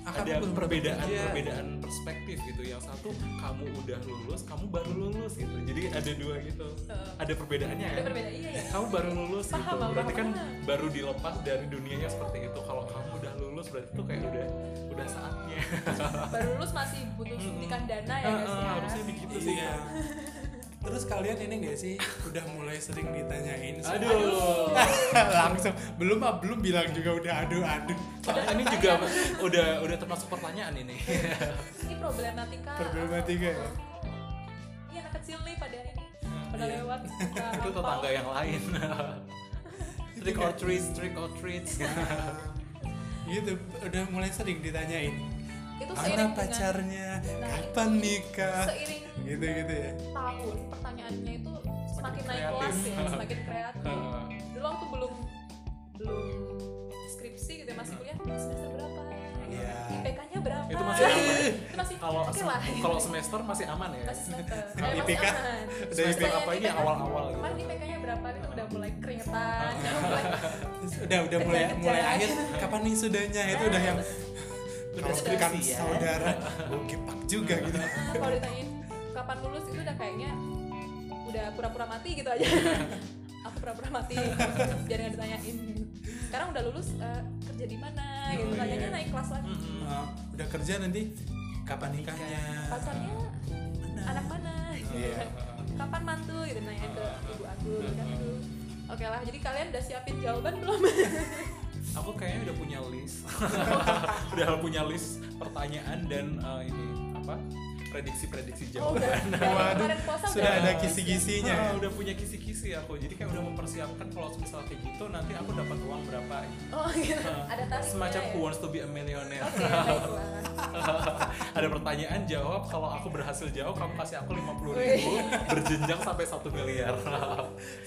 ada perbedaan bekerja. perbedaan perspektif gitu. Yang satu kamu udah lulus kamu baru lulus gitu. Jadi ada dua gitu. Eh, ada perbedaannya ada ya perbedaan iya ya kamu baru lulus Paham, gitu. paham, berarti kan paham. baru dilepas dari dunianya seperti itu. Kalau kamu udah lulus berarti tuh kayak udah udah saatnya. Baru lulus masih butuh suntikan dana ya guys ah, ya? harusnya begitu sih Iya. Kak. Terus kalian ini gak sih udah mulai sering ditanyain soal- aduh. langsung. Belum ah belum bilang juga udah aduh aduh. Ini juga udah udah termasuk pertanyaan ini. Ini problematika. Problematika ya? ini anak kecil nih pada ini. Pada Iya. lewat itu tetangga yang lain. Trick or treat trick or treats gitu udah mulai sering ditanyain itu mana seiring dengan pacarnya Nah, kapan nikah? seiring gitu gitu ya? tahun pertanyaannya itu semakin naik kelas ya semakin kreatif. Dulu waktu belum belum skripsi gitu ya masih kuliah semester berapa? Iya. IPK-nya berapa? Itu masih aman. itu masih kalau lah. kalau semester masih aman ya? Masih semester. Eh, IPK? Semester IPK apa ini? Awal-awal gitu. kemarin IPK-nya berapa? Itu udah mulai keringetan. Udah udah mulai mulai akhir. Kapan nih sudahnya itu udah yang Udah kalau kan ya. saudara oh gepak juga gitu. Kalau ditanyain kapan lulus itu udah kayaknya udah pura-pura mati gitu aja. Aku pura-pura mati nggak ditanyain. Sekarang udah lulus eh, kerja di mana gitu. Oh, iya. tanyanya naik kelas lagi. Uh, udah kerja nanti? Kapan nikahnya? Pacarnya Mana? anak mana? Iya. kapan mantu? Gitu nanya ke ibu aku gitu oke lah jadi kalian udah siapin jawaban belum aku kayaknya udah punya list. Udah punya list pertanyaan dan eh, ini apa prediksi-prediksi oh udah. Jawaban dari Waduh, sudah udah. ada kisi-kisinya. Ya? udah punya kisi-kisi aku. Jadi kayak udah mempersiapkan kalau misal kayak gitu nanti aku dapat uang berapa oh gitu. Ada tarifnya semacam ya? who wants to be a millionaire. Oke baiklah ada pertanyaan jawab. Kalau aku berhasil jawab kamu kasih aku 50 ribu berjenjang sampai satu miliar.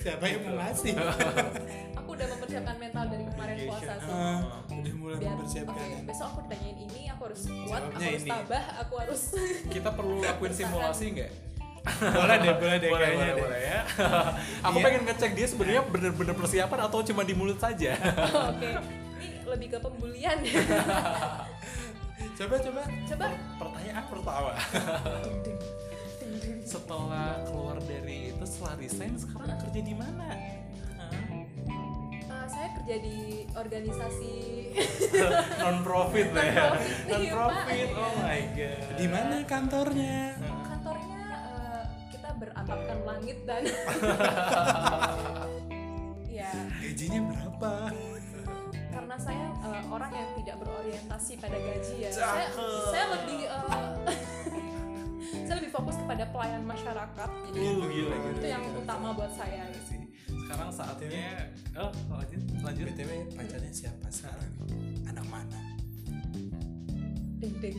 Siapa yang mau ngasih? Aku udah mempersiapkan mental dari kemarin puasa sih. Ah, udah mulai biar mempersiapkan. oke ya. besok aku ditanyain ini aku harus kuat aku harus ini. tabah aku harus kita perlu lakuin simulasi nggak? Boleh deh boleh deh boleh kayaknya boleh deh. boleh ya. Aku Iya. pengen ngecek dia sebenarnya bener-bener persiapan atau cuma di mulut saja? Oke. Ini lebih ke pembulian. Coba coba. Coba. Pertanyaan pertama. Setelah keluar dari itu setelah resign sekarang kerja di mana kerja di organisasi. Non profit ya. Non profit Pak. oh my god. Di mana kantornya? Kantornya uh, kita beratapkan langit dan ya gajinya berapa? Karena saya eh, orang yang tidak berorientasi pada gaji ya. Saya saya lebih eh, saya lebih fokus kepada pelayan masyarakat. Jadi Uh, gila, gila, itu yang gila. utama buat saya. Sih sekarang saatnya oh lanjut lanjut. Btw pacarnya siapa sekarang? Anak mana? Ding ding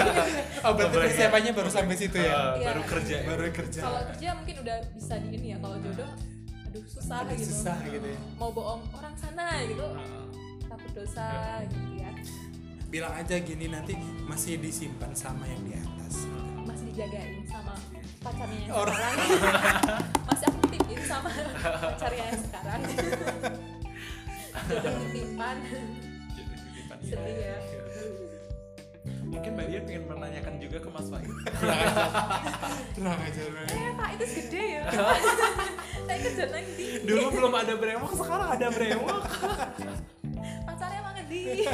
oh berarti persiapannya baru sampai situ ya? Eh, Iya. baru kerja. Ya? baru kerja. Kalau kerja mungkin udah bisa di ini ya kalau jodoh aduh susah Aduh, gitu. susah gitu ya. Mau bohong orang sana gitu. Heeh. takut dosa gitu ya. Bilang aja gini nanti masih disimpan sama yang di atas. Masih dijagain sama pacarnya yang Orang. sekarang. Masih aku titipin sama pacarnya yang sekarang. Jodoh titipan. Jadi titipan Sedih iya. ya. mungkin mbak Dian pengen menanyakan juga ke Mas Fahim. Tenang aja Bang. eh pak itu gede ya. Saya kerja nanti dulu belum ada brewok sekarang ada brewok. Pacarnya emang di.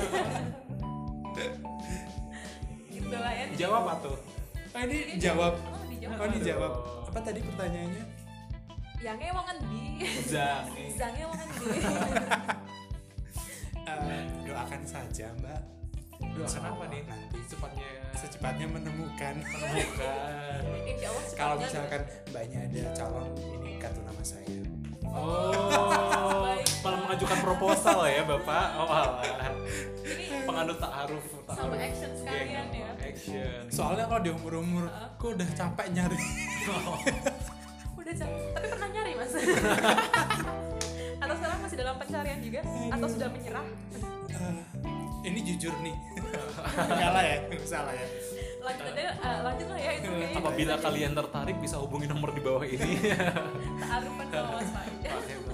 Gitu lah ya. Jawab apa tuh? Ini jawab dijawab oh ini Aduh. jawab apa tadi pertanyaannya? Yang emang di. Zang Zangnya emang di. Eh, doakan saja mbak. Doakan apa nih? nanti secepatnya secepatnya menemukan. Menemukan. Insya Allah kalau misalkan mbaknya ada calon ini kartu nama saya. Oh malah mengajukan proposal ya bapak. Oh alah penganut ta'aruf sama ta'aruf action sekalian Geng, ya. action. Soalnya kalau di umur umur aku udah capek nyari? Udah capek tapi pernah nyari mas. Atau sekarang masih dalam pencarian juga? Atau sudah menyerah? Eh, ini jujur nih. Salah ya salah ya. Lanjut aja eh, lanjut lah ya itu kayaknya. Apabila kalian tertarik bisa hubungi nomor di bawah ini. Taarufan sama mas Fahim, eh.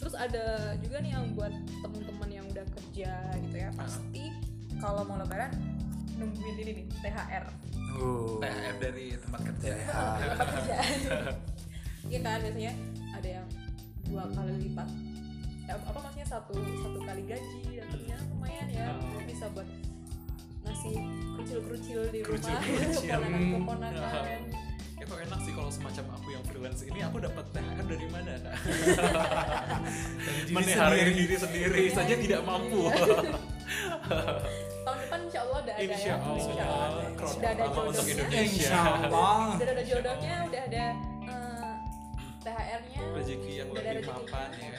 terus ada juga nih yang buat teman-teman kerja gitu ya pasti kalau mau lebaran nungguin ini nih THR uh, THR dari tempat kerja. Tempat kerja. Iya kan biasanya ada yang dua kali lipat. Ya, apa maksudnya satu satu kali gaji dapatnya lumayan ya. Oh. bisa buat ngasih kerucil-kerucil di rumah. Keponakan-keponakan itu enak sih kalau semacam aku yang freelance ini aku dapat THR dari mana kak? diri Menehari sendiri. diri sendiri saja tidak mampu. tahun depan insya Allah udah ada Insya ya Allah. Insya Allah. Crowd Udah ada pertama untuk jodohnya. Indonesia. Insya Allah udah ada jodohnya udah ada eh, THR-nya Rezeki yang Udah ada lebih rezeki. mapan ya.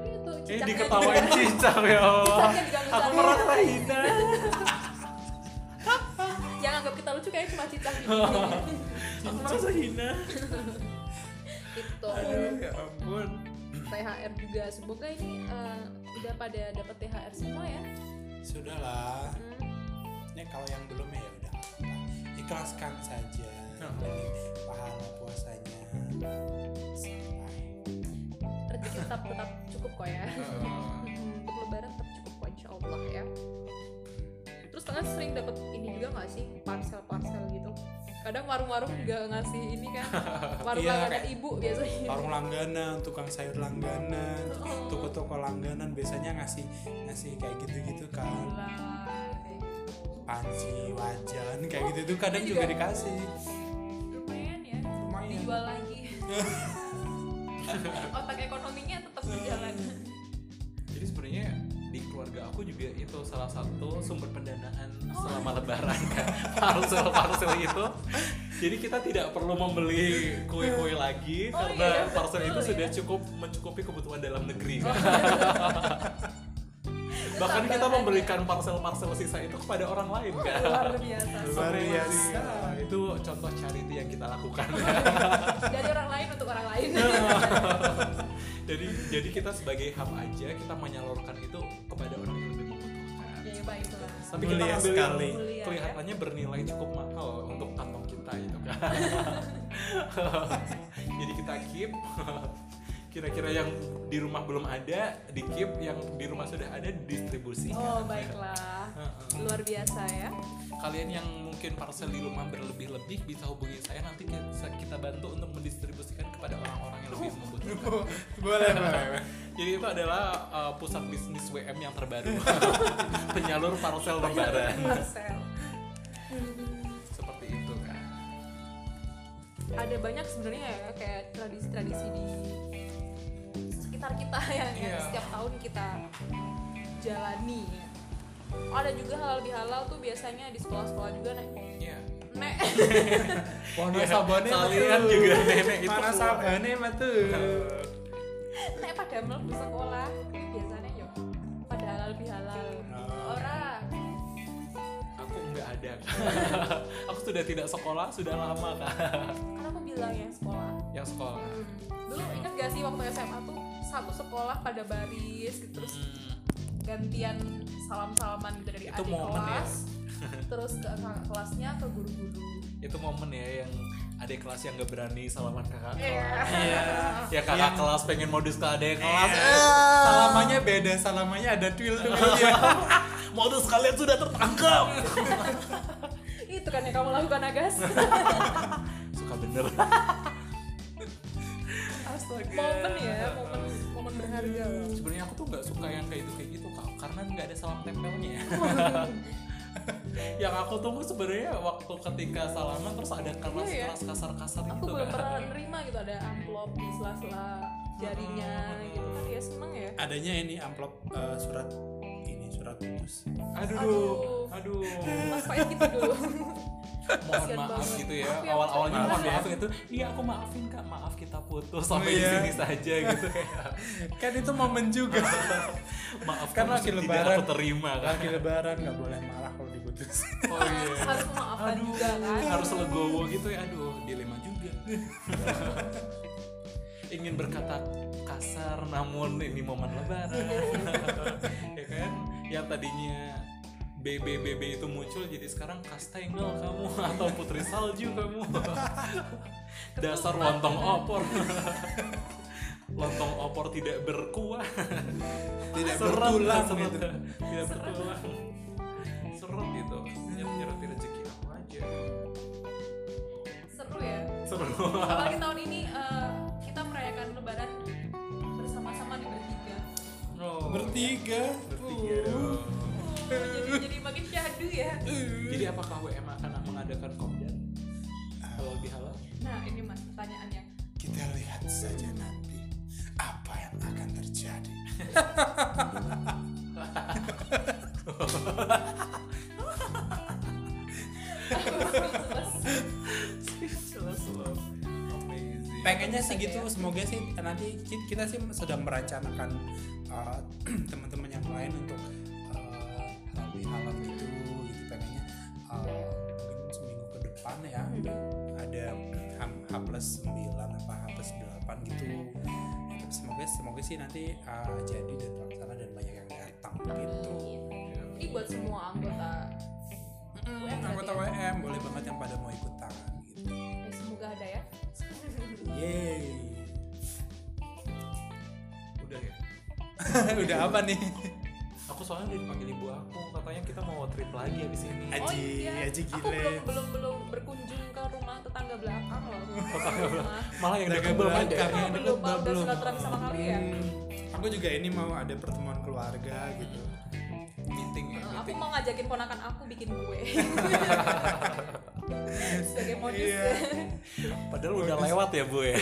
itu Eh cicaknya diketawain cicak ya Allah. Aku merasa hina. yang anggap kita lucu kayaknya cuma cicak gitu Aku merasa hina. itu Aduh ya ampun. THR juga. Semoga ini eh, udah pada dapat THR semua ya. Sudahlah. Hmm. ini kalau yang belum ya udah. Nggak apa-apa. ikhlaskan saja. Nah. Jadi pahala puasanya rezeki tetap tetap cukup kok ya. Hmm, untuk lebaran tetap cukup kok insya Allah ya. Terus tengah sering dapat ini juga nggak sih? Parcel parcel gitu kadang warung-warung juga ngasih ini kan warung Iya, langganan ibu biasanya. warung langganan tukang sayur langganan Oh. toko-toko langganan biasanya ngasih ngasih kayak gitu-gitu kan. Gila, gitu. panci wajan kayak gitu tuh kadang juga juga- dikasih. lumayan ya lumayan. dijual lagi. Otak ekonominya tetap berjalan. Jadi sebenarnya di keluarga aku juga itu salah satu sumber pendanaan Oh. selama lebaran kan parcel parcel itu jadi kita tidak perlu membeli kue-kue lagi Oh karena iya, parcel itu ya. sudah cukup mencukupi kebutuhan dalam negeri kan. Itu bahkan kita memberikan parcel-parcel sisa itu kepada orang lain ya. kan? Luar biasa. Luar biasa. Nah, itu contoh charity yang kita lakukan. Dari orang lain untuk orang lain. Jadi jadi kita sebagai hub aja kita menyalurkan itu kepada orang yang lebih membutuhkan. Ya baiklah. Tapi kita Mulia ambil yang ya. kelihatannya bernilai cukup mahal untuk kantong kita gitu kan? Jadi kita keep kira-kira yang di rumah belum ada di keep yang di rumah sudah ada distribusi oh baiklah. Heeh. luar biasa ya. Kalian yang mungkin parcel di rumah berlebih-lebih bisa hubungi saya nanti kita, kita bantu untuk mendistribusikan kepada orang-orang yang lebih membutuhkan. Boleh boleh jadi itu adalah uh, pusat bisnis WM yang terbaru. Penyalur parcel lebaran seperti itu kan ada banyak sebenarnya ya kayak tradisi-tradisi di sekitar kita yang, yang Iya. setiap tahun kita jalani ya. Ada juga halal bihalal tuh biasanya di sekolah-sekolah juga nek Iya. nek Pohon Ya, sabane kalian juga nenek itu Mana keluar. sabane mah tuh. nek pada mlebu sekolah itu biasanya yo pada halal bihalal Oh. ora Aku nggak ada. aku sudah tidak sekolah sudah lama kan aku bilang ya sekolah Yang sekolah. Hmm. dulu ingat gak sih waktu SMA tuh satu sekolah pada baris gitu, terus Hmm. gantian salam-salaman gitu dari Itu adik momen ya. kelas terus ke kakak kelasnya ke guru-guru Itu momen ya yang adik kelas yang nggak berani salaman kakak kelas. Iya. Iya. Ya kakak Yang- kelas pengen modus ke adik kelas. Iya. Salamannya beda, salamannya ada twil tuh. Iya. Modus kalian sudah tertangkap. itu kan yang kamu lakukan Agas Suka bener. Astaga. momen ya momen loh Sebenarnya aku tuh nggak suka yang kayak itu kayak gitu kak, karena nggak ada salam tempelnya. yang aku tunggu sebenarnya waktu ketika salaman terus ada keras Iya, ya. keras kasar kasar aku gitu belum kan. pernah nerima gitu ada amplop di sela-sela jarinya gitu kan ya seneng ya Adanya ini amplop ini surat putus. Aduh, aduh. mas gitu dulu mohon Kasian maaf banget. gitu ya. Maaf ya, Awal awalnya maaf mohon ya. maaf itu. Iya aku maafin kak, maaf kita putus sampai Oh, di iya. sini saja gitu ya. Kan itu momen juga. Maaf Kan kamu lagi tidak lebaran. aku terima kan. Lagi lebaran nggak boleh marah kalau diputus. Oh iya. harus memaafkan Aduh, juga kan harus legowo gitu ya. Aduh, dilema juga. Ingin berkata kasar namun ini momen lebaran. ya kan? Yang tadinya BB-BB itu muncul jadi sekarang kastengel kamu atau putri salju kamu. Dasar lontong opor. lontong opor tidak berkuah. Tidak Seret, bertulang seret. gitu. Tidak bertulang. Seret gitu. Nyeret-nyereti rezeki aku aja. seru ya Seru. apalagi tahun ini kita merayakan lebaran bersama-sama di bertiga Oh. Bertiga. Bertiga Uh. dong. Oh, jadi jadi makin syahdu ya Jadi apakah WM akan mengadakan kopdar? Kalau lebih halal? nah ini mas pertanyaan yang Kita lihat saja nanti apa yang akan terjadi. Pengennya sih gitu, semoga sih nanti ki- kita sih sedang merencanakan uh, teman-teman yang lain untuk uh, halal halal gitu, gitu pengennya uh, mungkin seminggu ke depan ya ada H, plus 9 apa H plus 8 gitu. Ya, semoga semoga sih nanti uh, jadi dan terlaksana dan banyak yang datang gitu. ini buat semua anggota Anggota berarti WM boleh banget yang pada mau ikutan gitu. ya? Eh, semoga ada ya Yeay. Udah ya. Udah apa nih? Aku soalnya udah dipanggil ibu aku, katanya kita mau trip lagi abis ini. Aji, oh iya aji aku gile. belum belum belum berkunjung ke rumah tetangga belakang loh Rumah. Malah yang dekat belum ada. belakang. Oh, yang belum udah belum. silaturahmi sama kalian Hmm, Aku juga ini mau ada pertemuan keluarga gitu. Meeting ya, Eh, aku meeting. mau ngajakin ponakan aku bikin kue sebagai modus Iya. Padahal udah lewat ya bu ya.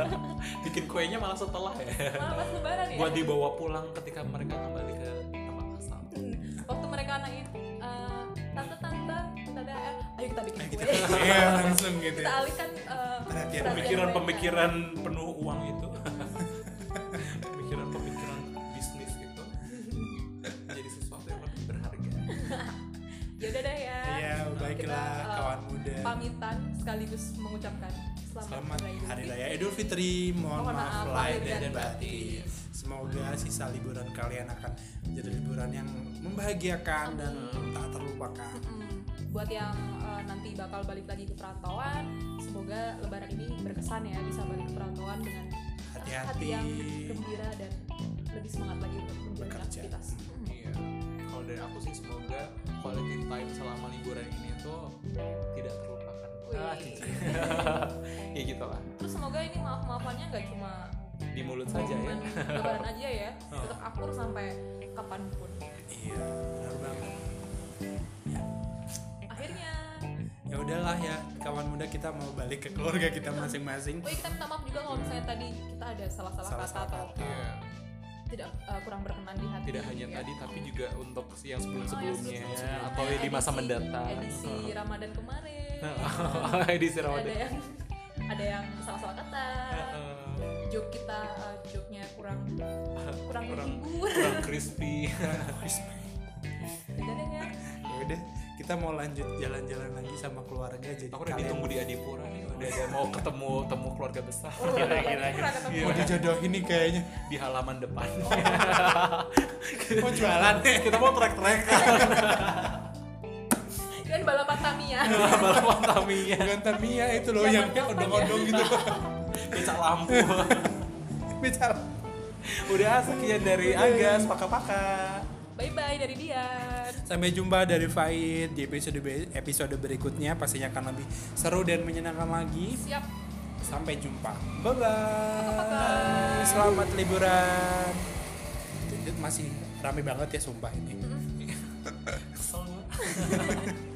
Bikin kuenya malah setelah ya. malah pas lebaran ya Buat dibawa pulang ketika mereka kembali ke tempat asal. waktu mereka nanya eh, tante tante tante eh, ayo kita bikin kue kita iya langsung gitu. kita alihkan eh, Perhatian perhatian Pemikiran-pemikiran penuh uang itu. Baiklah Kita, eh, kawan muda. pamitan sekaligus mengucapkan selamat, Selamat Hari. Raya Idul Fitri. Mohon Mohon maaf lahir dan dan batin. Semoga sisa liburan kalian akan menjadi liburan yang membahagiakan dan tak terlupakan. Mm, buat yang eh, nanti bakal balik lagi ke perantauan semoga lebaran ini berkesan ya bisa balik ke perantauan dengan eh, Hati-hati. hati yang gembira dan lebih semangat lagi untuk menjalani Bekerja. aktivitas Mm. Iya. Kalau dari aku sih semoga quality time selama liburan ini tuh tidak terlupakan. Ah, cici. ya gitu lah. terus semoga ini maaf maafannya nggak cuma Di mulut saja ya. lebaran aja ya tetap akur sampai kapan pun Iya, benar banget. Ya. akhirnya ya udahlah ya kawan muda kita mau balik ke keluarga kita masing-masing Oh iya kita minta maaf juga kalau misalnya tadi kita ada salah-salah kata atau. Iya. Tidak uh, kurang berkenan di hati. tidak hanya ya. tadi tapi juga untuk yang Oh, sebelum-sebelumnya sebelum-sebelumnya. atau di masa mendatang Edisi Ramadan kemarin. edisi ada Ramadan yang ada yang salah-salah kata. Joke kita uh, joke-nya kurang kurang kurang kurang crispy Udah deh ya. ya udah kita mau lanjut jalan-jalan lagi sama keluarga jadi aku udah ditunggu di Adipura nih udah ada mau ketemu temu keluarga besar. Oh, Gila, iya, iya, mau dijodohin nih kayaknya. Di halaman depan. Mau jualan. Kita mau trek-trek. Kan balapan Tamiya. balapan Tamiya bukan Tamiya itu loh yang kayak odong-odong gitu. Becak lampu. Bicara udah sekian dari Agas paka-paka Bye bye dari Dian. Sampai jumpa dari Faid di episode episode berikutnya pastinya akan lebih seru dan menyenangkan lagi. Siap. Sampai jumpa. Bye bye. Selamat liburan. Masih rame banget ya sumpah ini.